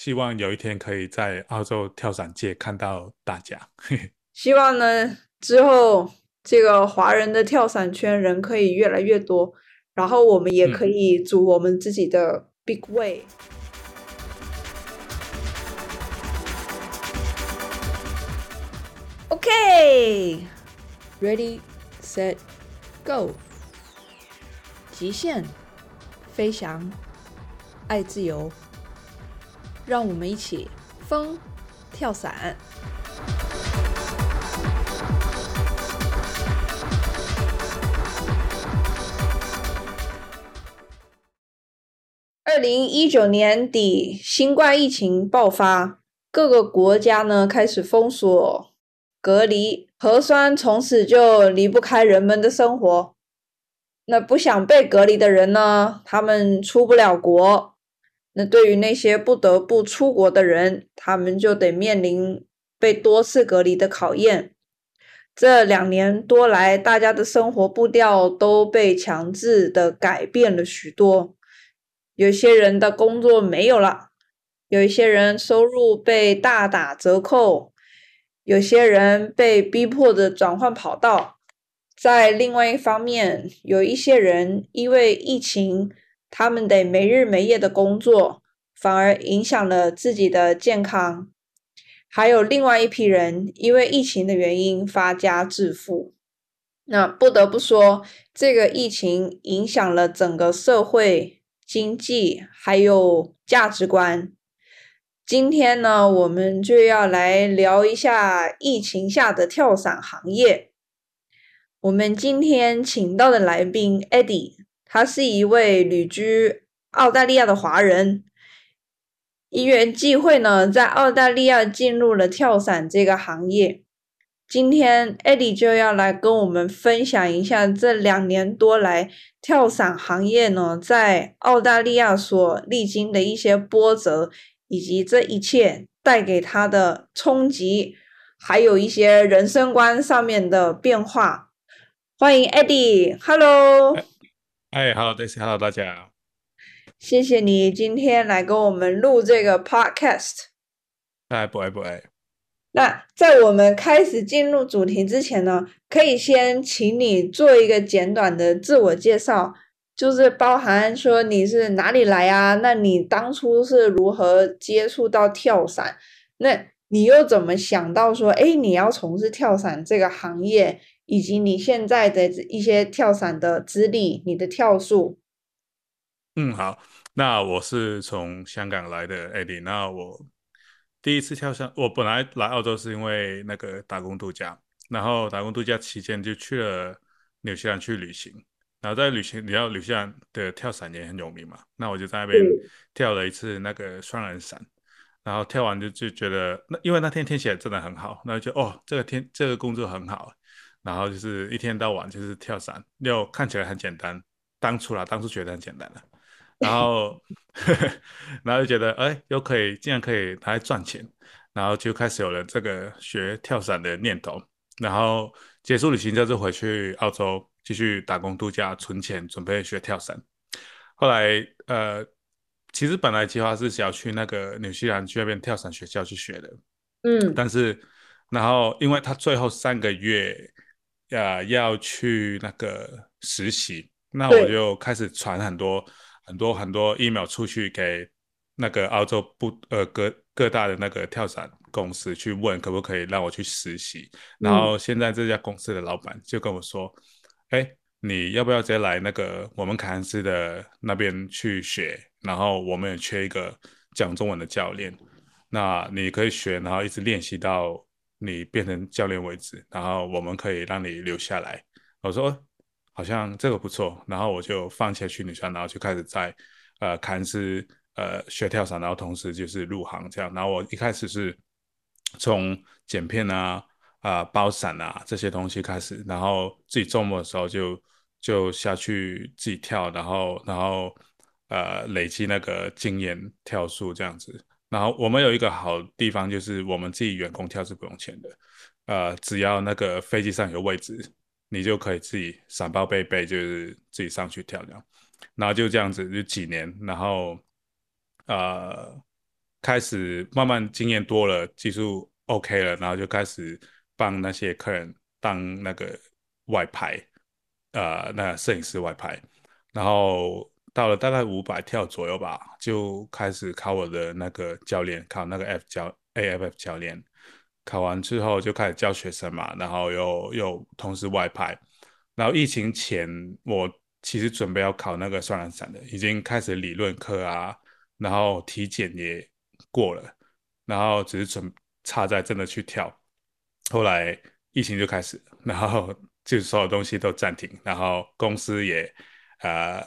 希望有一天可以在澳洲跳伞界看到大家。希望呢之后这个华人的跳伞圈人可以越来越多，然后我们也可以组我们自己的 big way。OK，ready set go，极限飞翔，爱自由，让我们一起疯跳伞。二零一九年底，新冠疫情爆发，各个国家呢开始封锁、隔离，核酸从此就离不开人们的生活。那不想被隔离的人呢，他们出不了国。对于那些不得不出国的人，他们就得面临被多次隔离的考验。这两年多来，大家的生活步调都被强制的改变了许多。有些人的工作没有了，有一些人收入被大打折扣，有些人被逼迫的转换跑道。在另外一方面，有一些人因为疫情，他们得没日没夜的工作，反而影响了自己的健康。还有另外一批人因为疫情的原因发家致富。那不得不说，这个疫情影响了整个社会。经济还有价值观。今天呢，我们就要来聊一下疫情下的跳伞行业。我们今天请到的来宾 Eddie，他是一位旅居澳大利亚的华人。因缘际会呢，在澳大利亚进入了跳伞这个行业。今天艾迪就要来跟我们分享一下这两年多来跳伞行业呢，在澳大利亚所历经的一些波折，以及这一切带给他的冲击，还有一些人生观上面的变化。欢迎艾迪，Hello，哎，Hello，Daisy，Hello，大家，谢谢你今天来跟我们录这个 Podcast。哎，不会不会。那在我们开始进入主题之前呢，可以先请你做一个简短的自我介绍，就是包含说你是哪里来啊？那你当初是如何接触到跳伞？那你又怎么想到说，哎，你要从事跳伞这个行业，以及你现在的一些跳伞的资历，你的跳数？嗯，好，那我是从香港来的 Eddie，那我。第一次跳伞，我本来来澳洲是因为那个打工度假，然后打工度假期间就去了纽西兰去旅行，然后在旅行，你要纽西兰的跳伞也很有名嘛，那我就在那边跳了一次那个双人伞，然后跳完就就觉得，那因为那天天气也真的很好，那就哦，这个天这个工作很好，然后就是一天到晚就是跳伞，又看起来很简单，当初啦，当初觉得很简单的。然后，然后就觉得，哎，又可以，竟然可以拿来赚钱，然后就开始有了这个学跳伞的念头。然后结束旅行就回去澳洲继续打工度假，存钱准备学跳伞。后来，呃，其实本来计划是想要去那个纽西兰去那边跳伞学校去学的，嗯，但是，然后因为他最后三个月，呃，要去那个实习，那我就开始传很多。很多很多 email 出去给那个澳洲不呃各各大的那个跳伞公司去问可不可以让我去实习，然后现在这家公司的老板就跟我说，哎，你要不要直接来那个我们凯恩斯的那边去学？然后我们也缺一个讲中文的教练，那你可以学，然后一直练习到你变成教练为止，然后我们可以让你留下来。我说。好像这个不错，然后我就放弃去女山，然后就开始在呃凯恩斯呃学跳伞，然后同时就是入行这样。然后我一开始是从剪片啊、啊包伞啊这些东西开始，然后自己周末的时候就就下去自己跳，然后然后呃累积那个经验跳数这样子。然后我们有一个好地方就是我们自己员工跳是不用钱的，呃只要那个飞机上有位置。你就可以自己散包背背，就是自己上去跳这样，然后就这样子就几年，然后呃开始慢慢经验多了，技术 OK 了，然后就开始帮那些客人当那个外拍，呃，那摄影师外拍，然后到了大概五百跳左右吧，就开始考我的那个教练，考那个 F 教 AFF 教练，考完之后就开始教学生嘛，然后又又同时外拍，然后疫情前我其实准备要考那个双人伞的，已经开始理论课啊，然后体检也。过了，然后只是准差在真的去跳，后来疫情就开始，然后 就所有东西都暂停，然后公司也呃，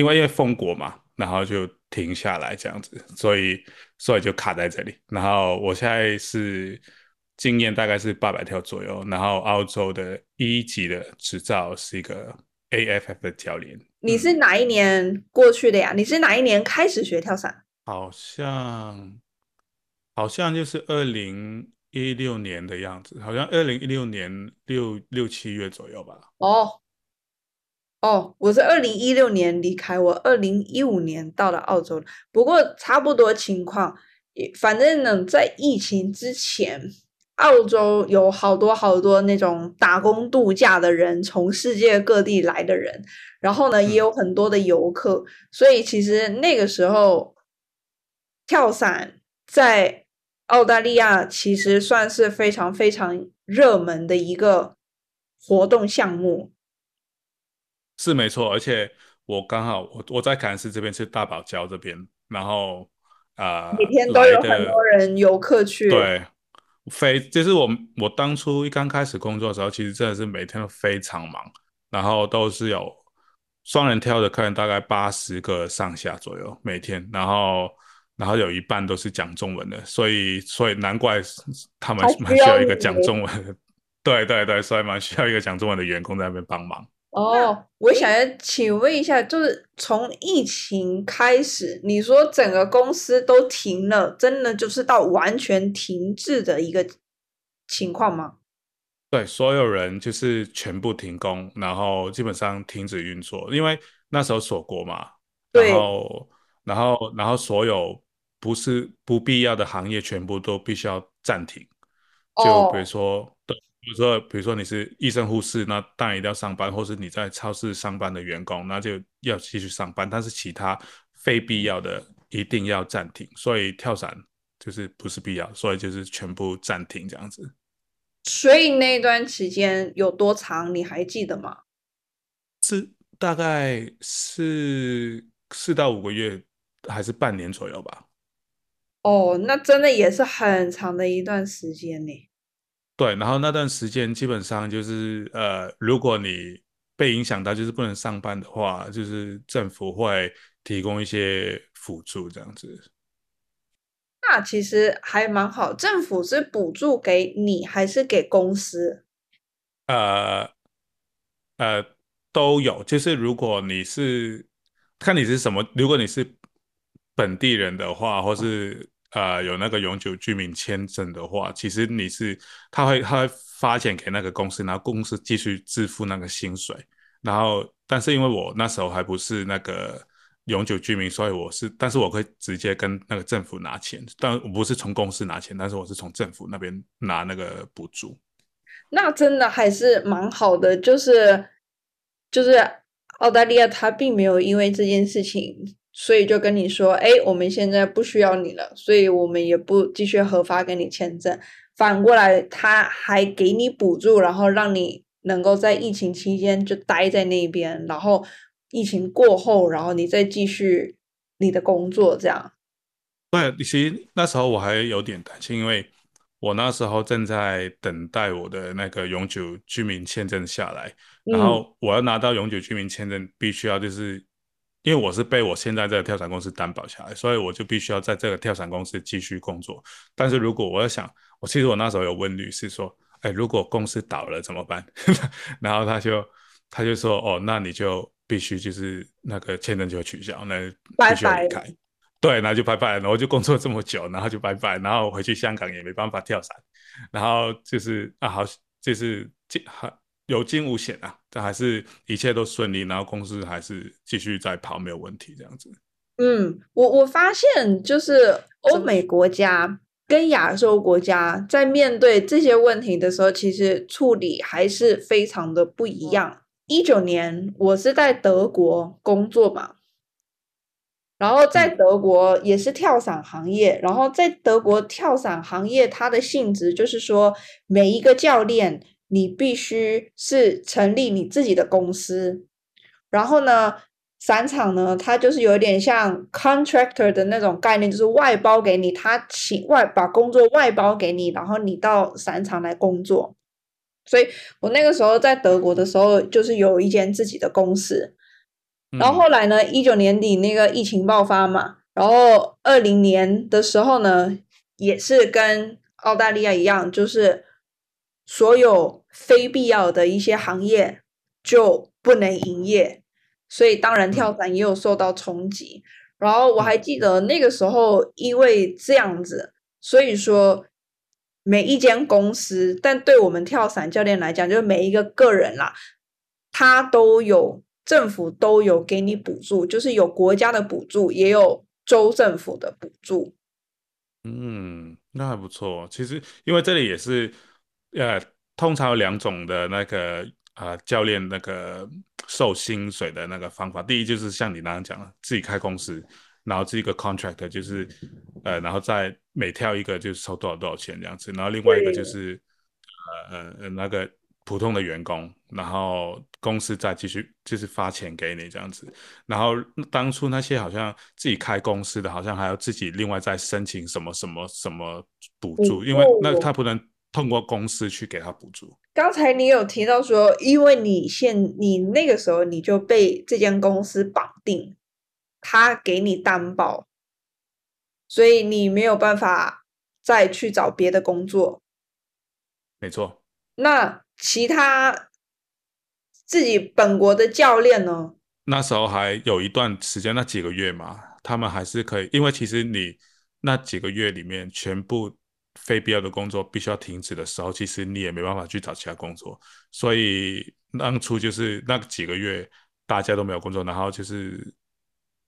因为因为封国嘛，然后就停下来这样子，所以所以就卡在这里。然后我现在是经验大概是八百跳左右，然后澳洲的一级的执照是一个 AFF 的教练。你是哪一年过去的呀？你是哪一年开始学跳伞？好像好像就是二零一六年的样子，好像二零一六年六六七月左右吧。哦哦，我是二零一六年离开，我二零一五年到了澳洲不过差不多情况，反正呢，在疫情之前，澳洲有好多好多那种打工度假的人，从世界各地来的人，然后呢，也有很多的游客，所以其实那个时候。跳伞在澳大利亚其实算是非常非常热门的一个活动项目，是没错。而且我刚好我我在凯恩斯这边是大堡礁这边，然后啊，每天都有很多人游客去。对，非就是我我当初一刚开始工作的时候，其实真的是每天都非常忙，然后都是有双人跳的客人大概八十个上下左右每天，然后。然后有一半都是讲中文的，所以所以难怪他们蛮需要一个讲中文的，对对对，所以蛮需要一个讲中文的员工在那边帮忙。哦，我想要请问一下，就是从疫情开始，你说整个公司都停了，真的就是到完全停滞的一个情况吗？对，所有人就是全部停工，然后基本上停止运作，因为那时候锁国嘛，然后然后然后所有。不是不必要的行业，全部都必须要暂停。就比如说，比如说，比如说你是医生、护士，那当然一定要上班；或是你在超市上班的员工，那就要继续上班。但是其他非必要的一定要暂停。所以跳伞就是不是必要，所以就是全部暂停这样子。所以那段时间有多长？你还记得吗？是大概是四到五个月，还是半年左右吧？哦，那真的也是很长的一段时间呢。对，然后那段时间基本上就是呃，如果你被影响到，就是不能上班的话，就是政府会提供一些辅助这样子。那其实还蛮好，政府是补助给你还是给公司？呃呃，都有。就是如果你是看你是什么，如果你是。本地人的话，或是呃有那个永久居民签证的话，其实你是他会他会发钱给那个公司，然后公司继续支付那个薪水。然后，但是因为我那时候还不是那个永久居民，所以我是，但是我会直接跟那个政府拿钱，但我不是从公司拿钱，但是我是从政府那边拿那个补助。那真的还是蛮好的，就是就是澳大利亚，他并没有因为这件事情。所以就跟你说，哎，我们现在不需要你了，所以我们也不继续核发给你签证。反过来，他还给你补助，然后让你能够在疫情期间就待在那边，然后疫情过后，然后你再继续你的工作，这样。对，其实那时候我还有点担心，因为我那时候正在等待我的那个永久居民签证下来，然后我要拿到永久居民签证，必须要就是。因为我是被我现在这个跳伞公司担保下来，所以我就必须要在这个跳伞公司继续工作。但是如果我要想，我其实我那时候有问律师说，哎，如果公司倒了怎么办？然后他就他就说，哦，那你就必须就是那个签证就取消，那必须要离开。对，然后就拜拜。然后就工作这么久，然后就拜拜。然后回去香港也没办法跳伞。然后就是啊，好，就是这还。有惊无险啊，但还是一切都顺利，然后公司还是继续在跑，没有问题这样子。嗯，我我发现就是欧美国家跟亚洲国家在面对这些问题的时候，其实处理还是非常的不一样。一九年我是在德国工作嘛，然后在德国也是跳伞行业，然后在德国跳伞行业它的性质就是说，每一个教练你必须是成立你自己的公司，然后呢。散厂呢，它就是有点像 contractor 的那种概念，就是外包给你，他请外把工作外包给你，然后你到散厂来工作。所以我那个时候在德国的时候，就是有一间自己的公司。然后后来呢，一九年底那个疫情爆发嘛，然后二零年的时候呢，也是跟澳大利亚一样，就是所有非必要的一些行业就不能营业。所以当然跳伞也有受到冲击，然后我还记得那个时候，因为这样子，所以说每一间公司，但对我们跳伞教练来讲，就是每一个个人啦，他都有政府都有给你补助，就是有国家的补助，也有州政府的补助。嗯，那还不错。其实因为这里也是，呃，通常有两种的那个。啊，教练那个收薪水的那个方法，第一就是像你刚刚讲的，自己开公司，然后这个 contract 就是，呃，然后再每跳一个就是收多少多少钱这样子，然后另外一个就是，呃呃呃那个普通的员工，然后公司再继续就是发钱给你这样子，然后当初那些好像自己开公司的，好像还要自己另外再申请什么什么什么补助，因为那他不能。通过公司去给他补助。刚才你有提到说，因为你现你那个时候你就被这间公司绑定，他给你担保，所以你没有办法再去找别的工作。没错。那其他自己本国的教练呢？那时候还有一段时间，那几个月嘛，他们还是可以，因为其实你那几个月里面全部。非必要的工作必须要停止的时候，其实你也没办法去找其他工作。所以当初就是那几个月，大家都没有工作，然后就是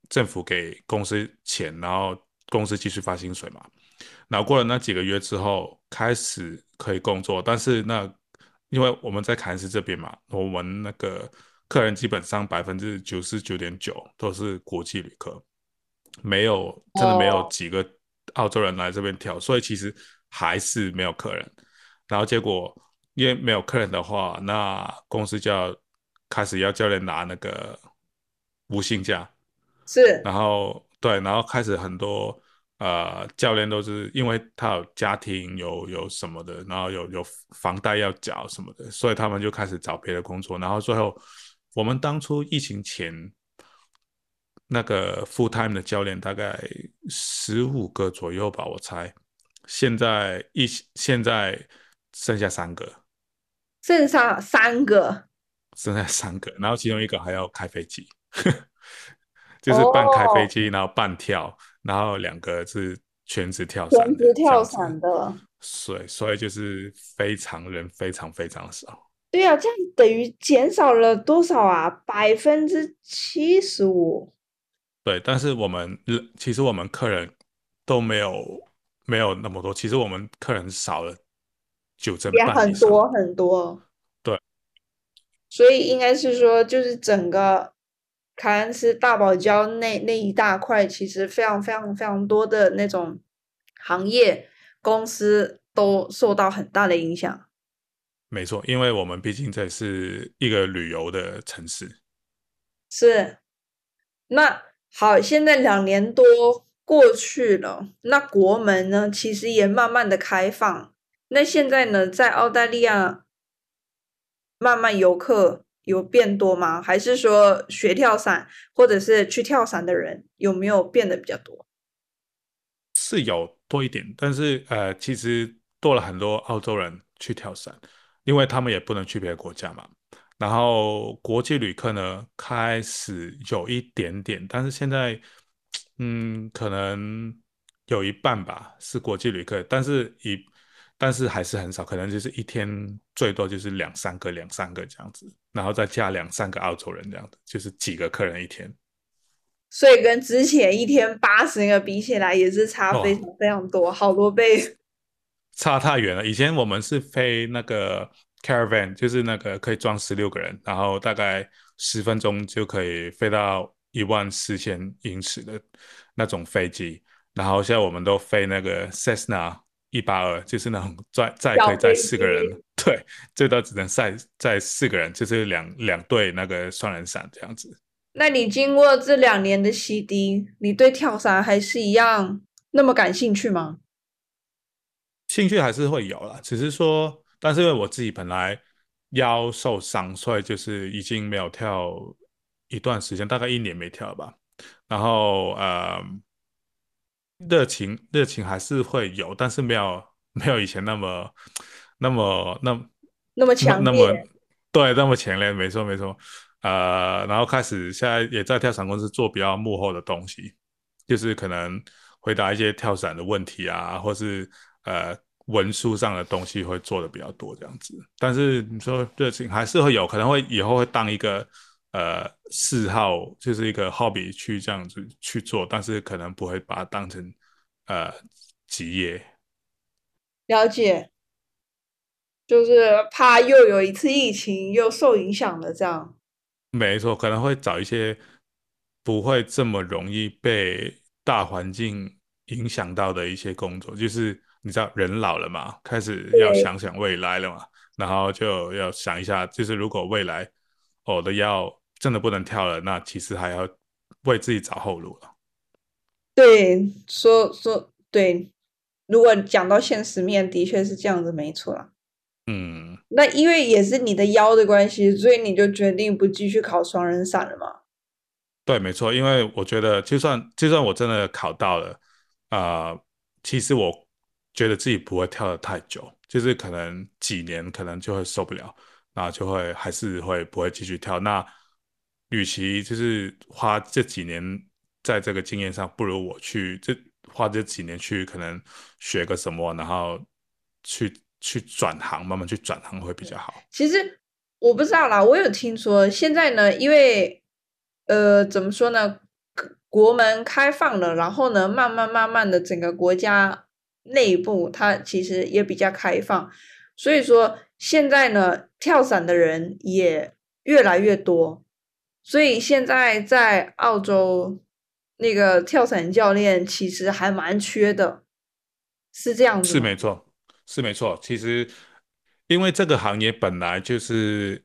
政府给公司钱，然后公司继续发薪水嘛。然后过了那几个月之后，开始可以工作，但是那因为我们在凯恩斯这边嘛，我们那个客人基本上百分之九十九点九都是国际旅客，没有真的没有几个。澳洲人来这边跳，所以其实还是没有客人。然后结果因为没有客人的话，那公司就要开始要教练拿那个无薪假。是。然后对，然后开始很多呃教练都是因为他有家庭有有什么的，然后有有房贷要缴什么的，所以他们就开始找别的工作。然后最后我们当初疫情前。那个 full time 的教练大概十五个左右吧，我猜。现在一现在剩下三个，剩下三个，剩下三个，然后其中一个还要开飞机，就是半开飞机，然后半跳，然后两个是全职跳伞，全职跳伞的。所以所以就是非常人非常非常少。对啊，这样等于减少了多少啊？百分之七十五。对，但是我们其实我们客人都没有没有那么多，其实我们客人少了九成半很多很多。对，所以应该是说，就是整个凯恩斯大堡礁那那一大块，其实非常非常非常多的那种行业公司都受到很大的影响。没错，因为我们毕竟这是一个旅游的城市。是，那。好，现在两年多过去了，那国门呢，其实也慢慢的开放。那现在呢，在澳大利亚，慢慢游客有变多吗？还是说学跳伞或者是去跳伞的人有没有变得比较多？是有多一点，但是呃，其实多了很多澳洲人去跳伞，因为他们也不能去别的国家嘛。然后国际旅客呢开始有一点点，但是现在，嗯，可能有一半吧是国际旅客，但是一但是还是很少，可能就是一天最多就是两三个、两三个这样子，然后再加两三个澳洲人这样子，就是几个客人一天。所以跟之前一天八十个比起来，也是差非常非常多，好多倍。差太远了。以前我们是飞那个 caravan，就是那个可以装十六个人，然后大概十分钟就可以飞到一万四千英尺的那种飞机。然后现在我们都飞那个 Cessna 一八二，就是那种载载可以载四个人，对，最多只能载载四个人，就是两两对那个双人伞这样子。那你经过这两年的洗涤，你对跳伞还是一样那么感兴趣吗？兴趣还是会有啦，只是说，但是因为我自己本来腰受伤，所以就是已经没有跳一段时间，大概一年没跳吧。然后呃，热情热情还是会有，但是没有没有以前那么那么那那么强烈，对，那么强烈，没错没错。呃，然后开始现在也在跳伞公司做比较幕后的东西，就是可能回答一些跳伞的问题啊，或是呃文书上的东西会做的比较多这样子。但是你说热情还是会有可能会以后会当一个呃嗜好，就是一个 hobby 去这样子去做，但是可能不会把它当成呃职业。了解，就是怕又有一次疫情又受影响了这样。没错，可能会找一些不会这么容易被大环境影响到的一些工作，就是你知道，人老了嘛，开始要想想未来了嘛，然后就要想一下，就是如果未来我的腰真的不能跳了，那其实还要为自己找后路了。对，说说对，如果讲到现实面，的确是这样子，没错啦。嗯，那因为也是你的腰的关系，所以你就决定不继续考双人伞了吗？对，没错，因为我觉得，就算就算我真的考到了，啊，其实我觉得自己不会跳的太久，就是可能几年，可能就会受不了，那就会还是会不会继续跳。那与其就是花这几年在这个经验上，不如我去这花这几年去可能学个什么，然后去。去转行，慢慢去转行会比较好。其实我不知道啦，我有听说现在呢，因为呃，怎么说呢，国门开放了，然后呢，慢慢慢慢的，整个国家内部它其实也比较开放，所以说现在呢，跳伞的人也越来越多，所以现在在澳洲那个跳伞教练其实还蛮缺的，是这样子，是没错。是没错，其实因为这个行业本来就是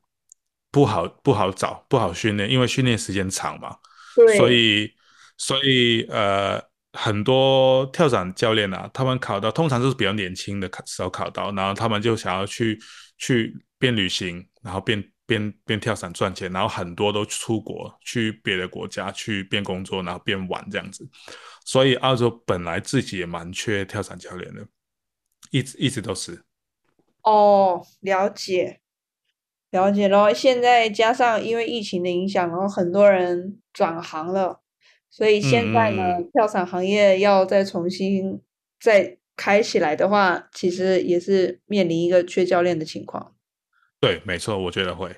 不好不好找，不好训练，因为训练时间长嘛。对。所以所以呃，很多跳伞教练啊，他们考到通常都是比较年轻的时候考到，然后他们就想要去去边旅行，然后边边边跳伞赚钱，然后很多都出国去别的国家去边工作，然后边玩这样子。所以澳洲本来自己也蛮缺跳伞教练的。一直一直都是，哦，了解，了解。然后现在加上因为疫情的影响，然后很多人转行了，所以现在呢，跳伞行业要再重新再开起来的话，其实也是面临一个缺教练的情况。对，没错，我觉得会。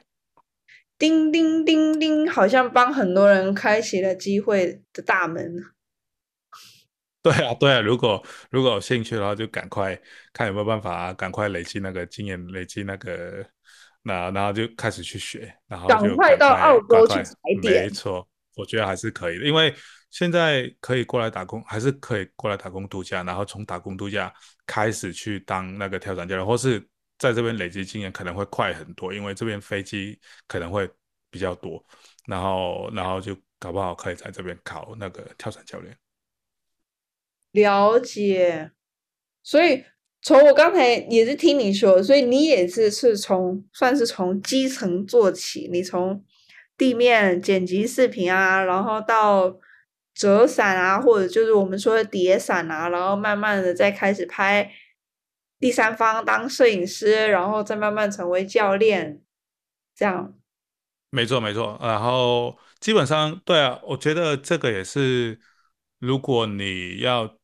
叮叮叮叮，好像帮很多人开启了机会的大门。对啊，对啊，如果如果有兴趣的话，就赶快看有没有办法，赶快累积那个经验，累积那个那，然后就开始去学，然后赶快到澳洲去踩点。没错，我觉得还是可以的，因为现在可以过来打工，还是可以过来打工度假，然后从打工度假开始去当那个跳伞教练，或是在这边累积经验，可能会快很多，因为这边飞机可能会比较多，然后然后就搞不好可以在这边考那个跳伞教练。了解，所以从我刚才也是听你说，所以你也是是从算是从基层做起，你从地面剪辑视频啊，然后到折伞啊，或者就是我们说的叠伞啊，然后慢慢的再开始拍第三方当摄影师，然后再慢慢成为教练，这样。没错没错，然后基本上对啊，我觉得这个也是，如果你要。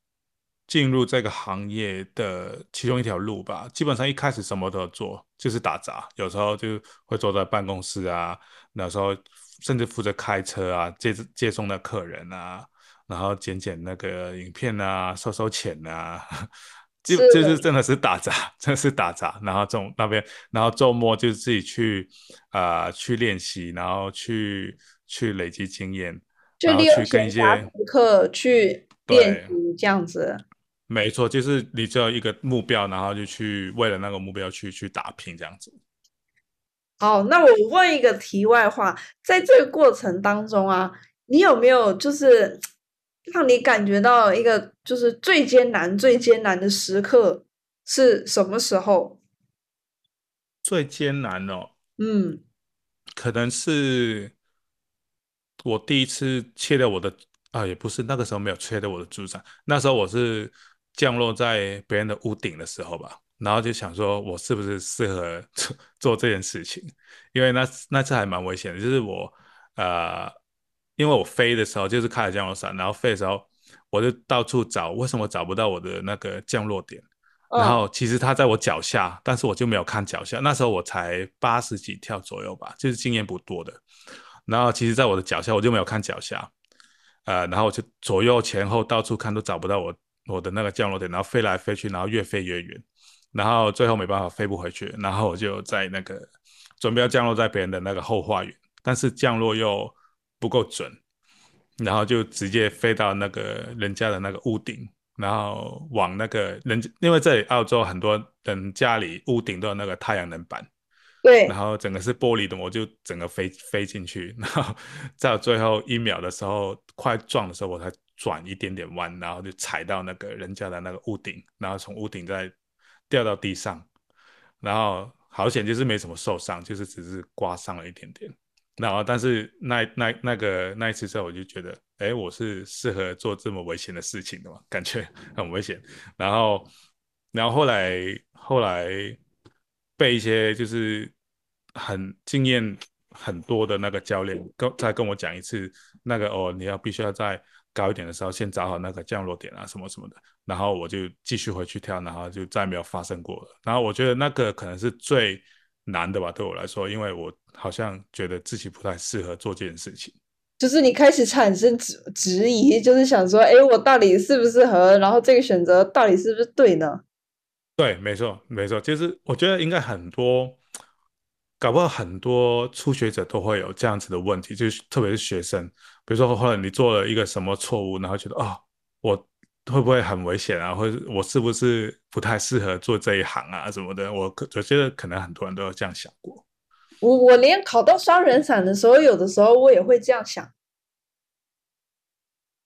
进入这个行业的其中一条路吧，基本上一开始什么都做，就是打杂，有时候就会坐在办公室啊，那时候甚至负责开车啊，接接送的客人啊，然后剪剪那个影片啊，收收钱啊，就就是真的是打杂，真的是打杂。然后中那边，然后周末就自己去啊去练习，然后去去累积经验，然后去跟一些课去练习这样子。没错，就是你只有一个目标，然后就去为了那个目标去去打拼这样子。好，那我问一个题外话，在这个过程当中啊，你有没有就是让你感觉到一个就是最艰难、最艰难的时刻是什么时候？最艰难哦，嗯，可能是我第一次切掉我的啊，也不是那个时候没有切掉我的主场，那时候我是降落在别人的屋顶的时候吧。然后就想说，我是不是适合 做做这件事情？因为那那次还蛮危险的，就是我呃，因为我飞的时候就是开了降落伞，然后飞的时候我就到处找，为什么找不到我的那个降落点？然后其实它在我脚下，但是我就没有看脚下。那时候我才八十几跳左右吧，就是经验不多的。然后其实在我的脚下，我就没有看脚下，呃，然后我就左右前后到处看都找不到我我的那个降落点，然后飞来飞去，然后越飞越远。然后最后没办法飞不回去，然后我就在那个准备要降落在别人的那个后花园，但是降落又不够准，然后就直接飞到那个人家的那个屋顶，然后往那个人，因为这里澳洲很多人家里屋顶都有那个太阳能板，对，然后整个是玻璃的，我就整个飞飞进去，然后在最后一秒的时候快撞的时候，我才转一点点弯，然后就踩到那个人家的那个屋顶，然后从屋顶再。掉到地上，然后好险，就是没什么受伤，就是只是刮伤了一点点。然后，但是那那那个那一次之后，我就觉得，哎，我是适合做这么危险的事情的嘛，感觉很危险。然后，然后后来后来被一些就是很经验很多的那个教练跟再跟我讲一次，那个哦，你要必须要在。高一点的时候，先找好那个降落点啊，什么什么的，然后我就继续回去跳，然后就再没有发生过了。然后我觉得那个可能是最难的吧，对我来说，因为我好像觉得自己不太适合做这件事情。就是你开始产生质质疑，就是想说，哎，我到底适不适合？然后这个选择到底是不是对呢？对，没错，没错，就是我觉得应该很多。搞不好很多初学者都会有这样子的问题，就是特别是学生，比如说后来你做了一个什么错误，然后觉得哦，我会不会很危险啊，或者我是不是不太适合做这一行啊什么的？我可我觉得可能很多人都有这样想过。我我连考到双人伞的时候，有的时候我也会这样想。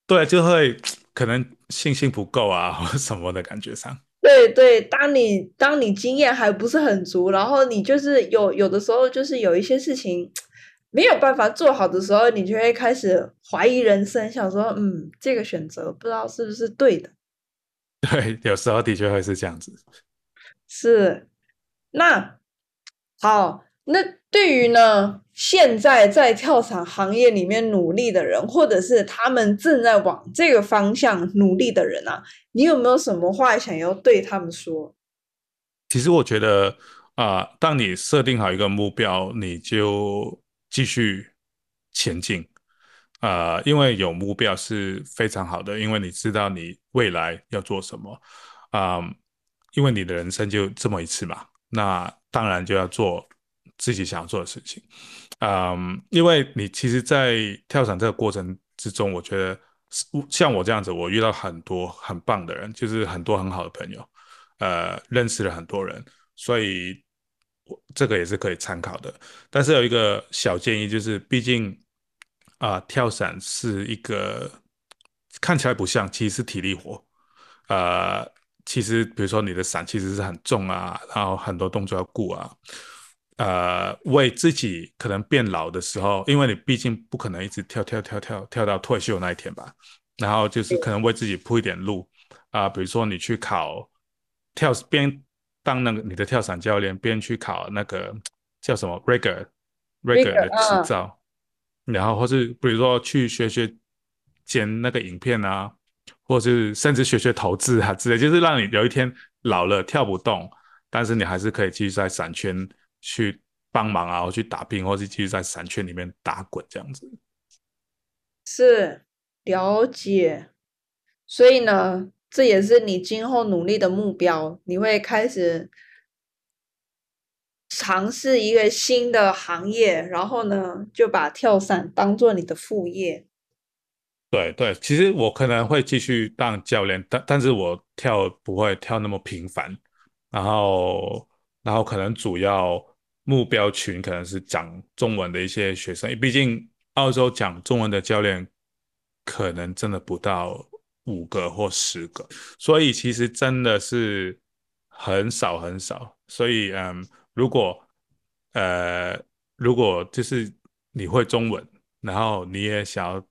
对，就会可能信心不够啊，或什么的感觉上。对对，当你当你经验还不是很足，然后你就是有有的时候就是有一些事情没有办法做好的时候，你就会开始怀疑人生，想说，嗯，这个选择不知道是不是对的。对，有时候的确会是这样子。是，那好。那对于呢，现在在跳伞行业里面努力的人，或者是他们正在往这个方向努力的人啊，你有没有什么话想要对他们说？其实我觉得啊，当你设定好一个目标，你就继续前进啊，因为有目标是非常好的，因为你知道你未来要做什么啊，因为你的人生就这么一次嘛，那当然就要做。自己想要做的事情，嗯，因为你其实，在跳伞这个过程之中，我觉得像我这样子，我遇到很多很棒的人，就是很多很好的朋友，呃，认识了很多人，所以这个也是可以参考的。但是有一个小建议，就是毕竟啊，跳伞是一个看起来不像，其实是体力活，呃，其实比如说你的伞其实是很重啊，然后很多动作要顾啊。呃，为自己可能变老的时候，因为你毕竟不可能一直跳跳跳跳跳到退休那一天吧，然后就是可能为自己铺一点路啊，比如说你去考跳边当那个你的跳伞教练，边去考那个 叫什么 rigger rigger 的执照，然后或是比如说去学学剪那个影片啊，或是甚至学学投资啊之类，就是让你有一天老了跳不动，但是你还是可以继续在伞圈。去帮忙啊，或去打拼，或是继续在伞圈里面打滚这样子。是了解，所以呢，这也是你今后努力的目标。你会开始尝试一个新的行业，然后呢，就把跳伞当做你的副业。对对，其实我可能会继续当教练，但但是我跳不会跳那么频繁，然后然后可能主要目标群可能是讲中文的一些学生，毕竟澳洲讲中文的教练可能真的不到五个或十个，所以其实真的是很少很少，所以嗯，如果呃如果就是你会中文，然后你也想要。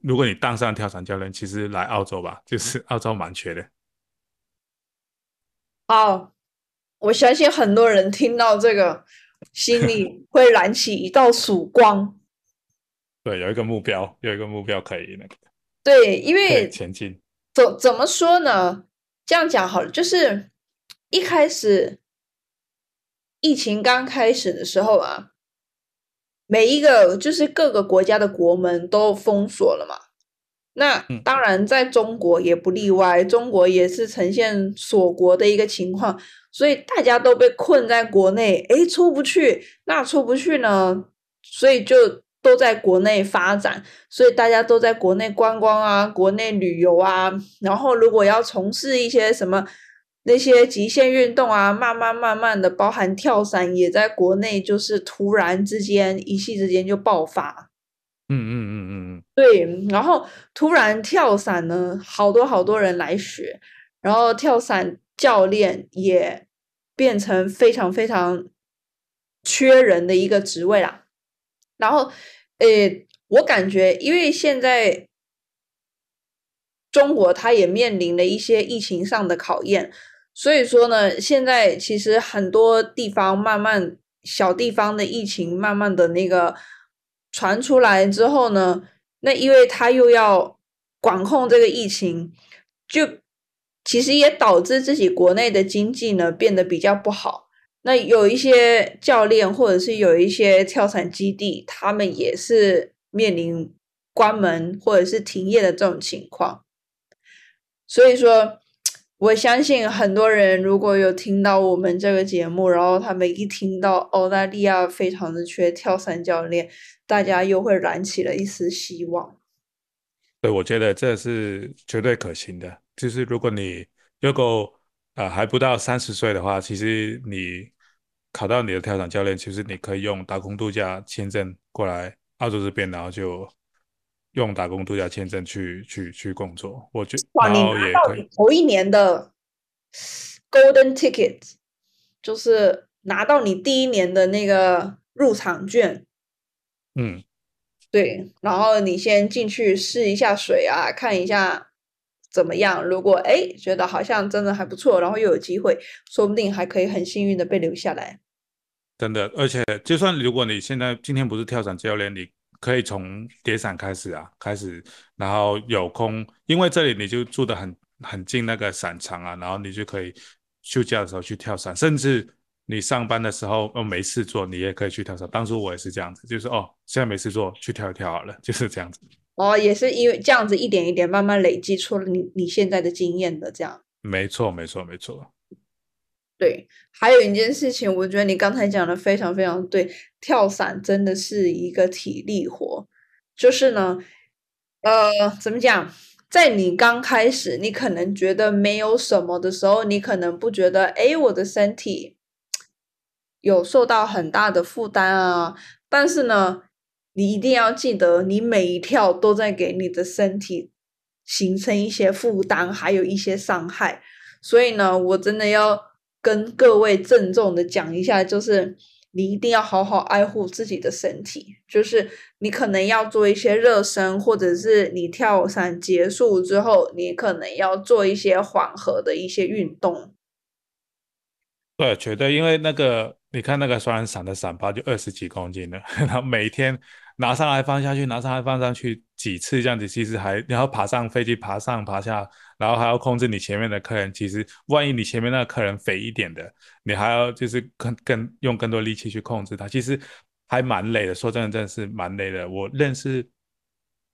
如果你当上跳伞教练，其实来澳洲吧，就是澳洲蛮缺的。好，我相信很多人听到这个，心里 会燃起一道曙光。对，有一个目标，有一个目标可以那个。对，因为前进。怎怎么说呢？这样讲好了，就是一开始疫情刚开始的时候啊。每一个就是各个国家的国门都封锁了嘛，那当然在中国也不例外，中国也是呈现锁国的一个情况，所以大家都被困在国内，诶，出不去，那出不去呢，所以就都在国内发展，所以大家都在国内观光啊，国内旅游啊，然后如果要从事一些什么。那些极限运动啊，慢慢慢慢的，包含跳伞，也在国内就是突然之间一夕之间就爆发。嗯嗯嗯嗯嗯，对，然后突然跳伞呢，好多好多人来学，然后跳伞教练也变成非常非常缺人的一个职位啦。然后，诶，我感觉，因为现在中国它也面临了一些疫情上的考验。所以说呢，现在其实很多地方慢慢小地方的疫情慢慢的那个传出来之后呢，那因为他又要管控这个疫情，就其实也导致自己国内的经济呢变得比较不好。那有一些教练或者是有一些跳伞基地，他们也是面临关门或者是停业的这种情况。所以说。我相信很多人如果有听到我们这个节目，然后他们一听到澳大利亚非常的缺跳伞教练，大家又会燃起了一丝希望。对，我觉得这是绝对可行的。就是如果你如果呃还不到三十岁的话，其实你考到你的跳伞教练，其实你可以用打工度假签证过来澳洲这边，然后就。用打工度假签证去去去工作，我觉然后也可以头一年的 golden ticket，就是拿到你第一年的那个入场券。嗯，对，然后你先进去试一下水啊，看一下怎么样。如果哎觉得好像真的还不错，然后又有机会，说不定还可以很幸运的被留下来。真的，而且就算如果你现在今天不是跳伞教练，你。可以从叠伞开始啊，开始，然后有空，因为这里你就住的很很近那个伞场啊，然后你就可以休假的时候去跳伞，甚至你上班的时候哦没事做，你也可以去跳伞。当初我也是这样子，就是哦现在没事做，去跳一跳好了，就是这样子。哦，也是因为这样子一点一点慢慢累积出了你你现在的经验的这样。没错，没错，没错。对，还有一件事情，我觉得你刚才讲的非常非常对，跳伞真的是一个体力活。就是呢，呃，怎么讲，在你刚开始，你可能觉得没有什么的时候，你可能不觉得，哎，我的身体有受到很大的负担啊。但是呢，你一定要记得，你每一跳都在给你的身体形成一些负担，还有一些伤害。所以呢，我真的要。跟各位郑重的讲一下，就是你一定要好好爱护自己的身体。就是你可能要做一些热身，或者是你跳伞结束之后，你可能要做一些缓和的一些运动。对，绝对，因为那个你看那个双人伞的伞包就二十几公斤的，然后每天拿上来放下去，拿上来放上去几次这样子，其实还然后爬上飞机，爬上爬下，然后还要控制你前面的客人。其实万一你前面那个客人肥一点的，你还要就是更更用更多力气去控制他，其实还蛮累的。说真的，真的是蛮累的。我认识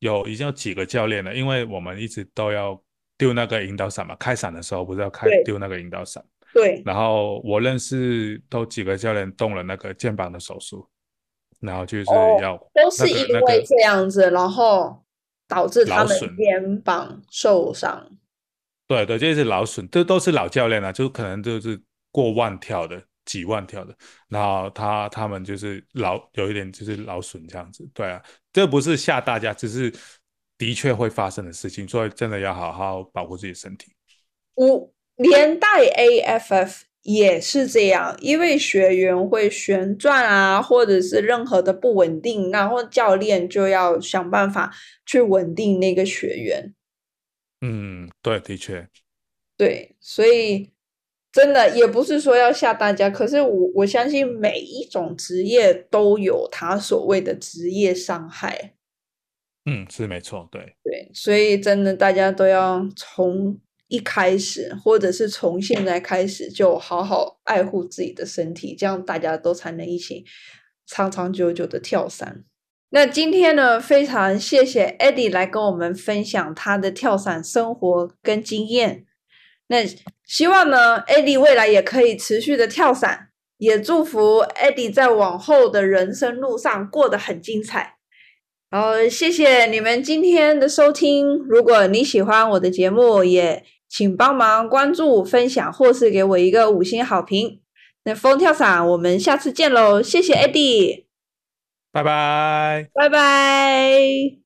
有已经有几个教练了，因为我们一直都要丢那个引导伞嘛，开伞的时候不是要开丢那个引导伞。对。然后我认识都几个教练动了那个肩膀的手术。然后就是要都是因为这样子，然后导致他们肩膀受伤。对对，这是劳损，这都是老教练了，就可能就是过万跳的、几万跳的，然后他他们就是劳有一点就是劳损这样子。对啊，这不是吓大家，只是的确会发生的事情，所以真的要好好保护自己身体。五连带 AFF。也是这样，因为学员会旋转啊，或者是任何的不稳定，然后教练就要想办法去稳定那个学员。嗯，对，的确，对，所以真的也不是说要吓大家，可是我我相信每一种职业都有他所谓的职业伤害。嗯，是没错，对对，所以真的大家都要从。一开始，或者是从现在开始，就好好爱护自己的身体，这样大家都才能一起长长久久的跳伞。那今天呢，非常谢谢 Eddie 来跟我们分享他的跳伞生活跟经验。那希望呢，Edy 未来也可以持续的跳伞，也祝福 Edy 在往后的人生路上过得很精彩。然后谢谢你们今天的收听。如果你喜欢我的节目，也请帮忙关注、分享，或是给我一个五星好评。那风跳伞，我们下次见喽！谢谢 Eddie，拜拜，拜拜。